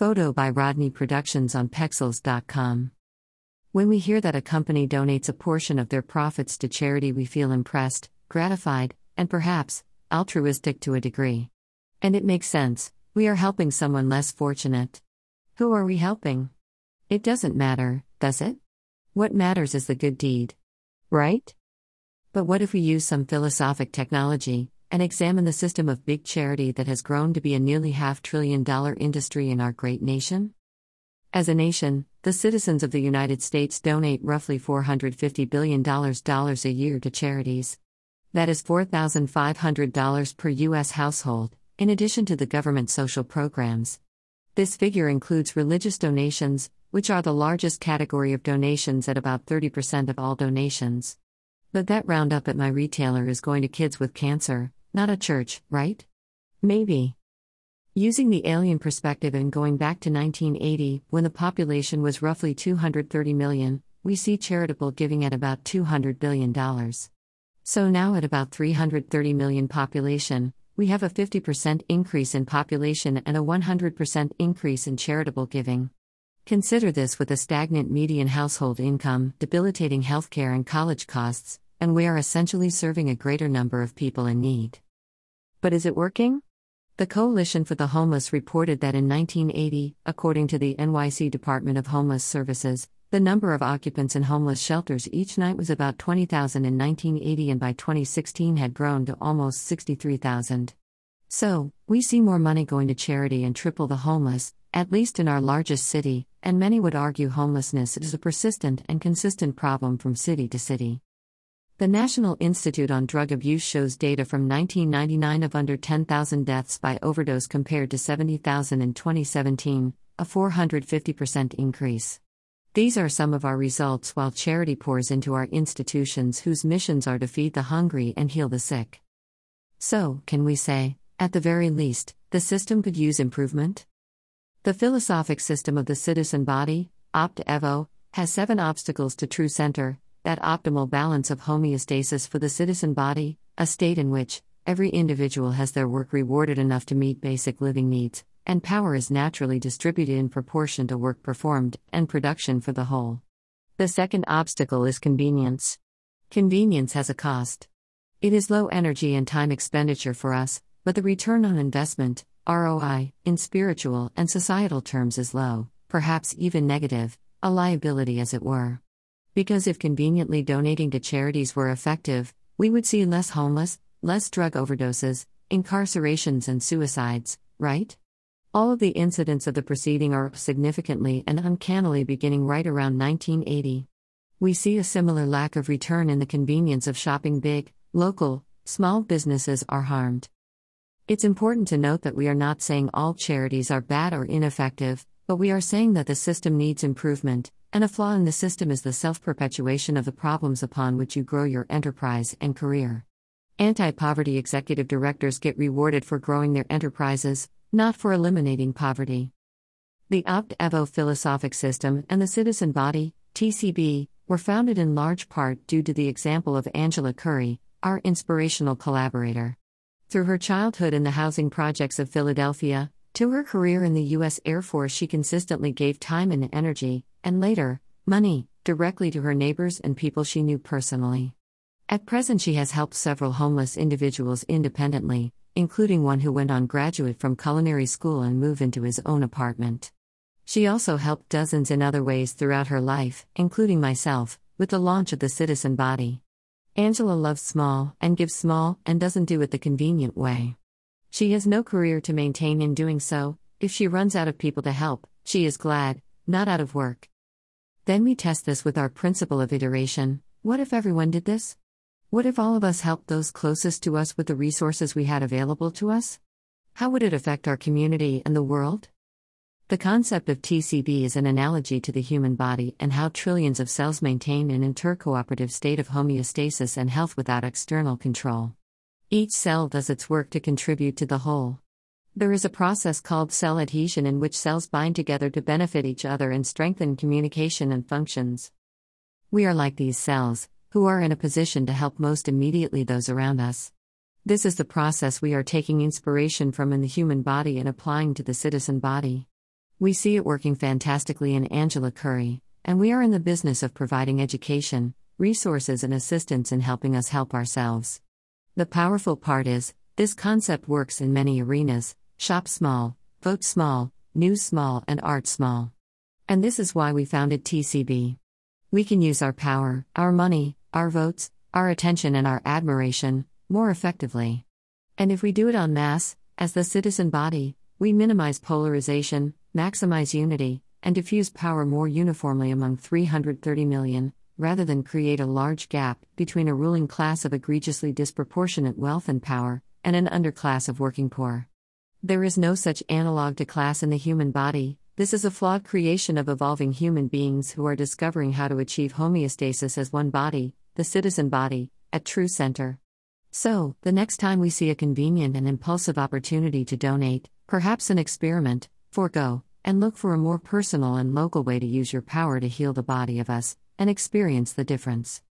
Photo by RODNAE Productions on Pexels.com. When we hear that a company donates a portion of their profits to charity, we feel impressed, gratified, and perhaps altruistic to a degree. And it makes sense, we are helping someone less fortunate. Who are we helping? It doesn't matter, does it? What matters is the good deed. Right? But what if we use some philosophic technology and examine the system of big charity that has grown to be a nearly half trillion dollar industry in our great nation? As a nation, the citizens of the United States donate roughly $450 billion a year to charities. That is $4,500 per U.S. household, in addition to the government social programs. This figure includes religious donations, which are the largest category of donations at about 30% of all donations. But that roundup at my retailer is going to kids with cancer, not a church, right? Maybe. Using the alien perspective and going back to 1980, when the population was roughly 230 million, we see charitable giving at about $200 billion. So now, at about 330 million population, we have a 50% increase in population and a 100% increase in charitable giving. Consider this with a stagnant median household income, debilitating healthcare and college costs, and we are essentially serving a greater number of people in need. But is it working? The Coalition for the Homeless reported that in 1980, according to the NYC Department of Homeless Services, the number of occupants in homeless shelters each night was about 20,000 in 1980 and by 2016 had grown to almost 63,000. So, we see more money going to charity and triple the homeless, at least in our largest city, and many would argue homelessness is a persistent and consistent problem from city to city. The National Institute on Drug Abuse shows data from 1999 of under 10,000 deaths by overdose compared to 70,000 in 2017, a 450% increase. These are some of our results while charity pours into our institutions whose missions are to feed the hungry and heal the sick. So, can we say, at the very least, the system could use improvement? The philosophic system of the citizen body, Opt Evo, has seven obstacles to true center, that optimal balance of homeostasis for the citizen body, a state in which every individual has their work rewarded enough to meet basic living needs, and power is naturally distributed in proportion to work performed and production for the whole. The second obstacle is convenience. Convenience has a cost. It is low energy and time expenditure for us, but the return on investment, ROI, in spiritual and societal terms is low, perhaps even negative, a liability as it were. Because if conveniently donating to charities were effective, we would see less homeless, less drug overdoses, incarcerations, and suicides, right? All of the incidents of the preceding are significantly and uncannily beginning right around 1980. We see a similar lack of return in the convenience of shopping big, local, small businesses are harmed. It's important to note that we are not saying all charities are bad or ineffective, but we are saying that the system needs improvement, and a flaw in the system is the self perpetuation of the problems upon which you grow your enterprise and career. Anti poverty executive directors get rewarded for growing their enterprises, not for eliminating poverty. The Opt Evo philosophic system and the citizen body, TCB, were founded in large part due to the example of Angela Curry, our inspirational collaborator. Through her childhood in the housing projects of Philadelphia, to her career in the U.S. Air Force, she consistently gave time and energy, and later, money, directly to her neighbors and people she knew personally. At present, she has helped several homeless individuals independently, including one who went on graduate from culinary school and move into his own apartment. She also helped dozens in other ways throughout her life, including myself, with the launch of the Citizen Body. Angela loves small and gives small and doesn't do it the convenient way. She has no career to maintain in doing so. If she runs out of people to help, she is glad, not out of work. Then we test this with our principle of iteration what if everyone did this? What if all of us helped those closest to us with the resources we had available to us? How would it affect our community and the world? The concept of TCB is an analogy to the human body and how trillions of cells maintain an intercooperative state of homeostasis and health without external control. Each cell does its work to contribute to the whole. There is a process called cell adhesion in which cells bind together to benefit each other and strengthen communication and functions. We are like these cells, who are in a position to help most immediately those around us. This is the process we are taking inspiration from in the human body and applying to the citizen body. We see it working fantastically in Angela Curry, and we are in the business of providing education, resources, and assistance in helping us help ourselves. The powerful part is, this concept works in many arenas shop small, vote small, news small, and art small. And this is why we founded TCB. We can use our power, our money, our votes, our attention, and our admiration more effectively. And if we do it en masse, as the citizen body, we minimize polarization, maximize unity, and diffuse power more uniformly among 330 million, rather than create a large gap between a ruling class of egregiously disproportionate wealth and power and an underclass of working poor. There is no such analog to class in the human body. This is a flawed creation of evolving human beings who are discovering how to achieve homeostasis as one body, the citizen body, at true center. So, the next time we see a convenient and impulsive opportunity to donate, perhaps an experiment, forego, and look for a more personal and local way to use your power to heal the body of us and experience the difference.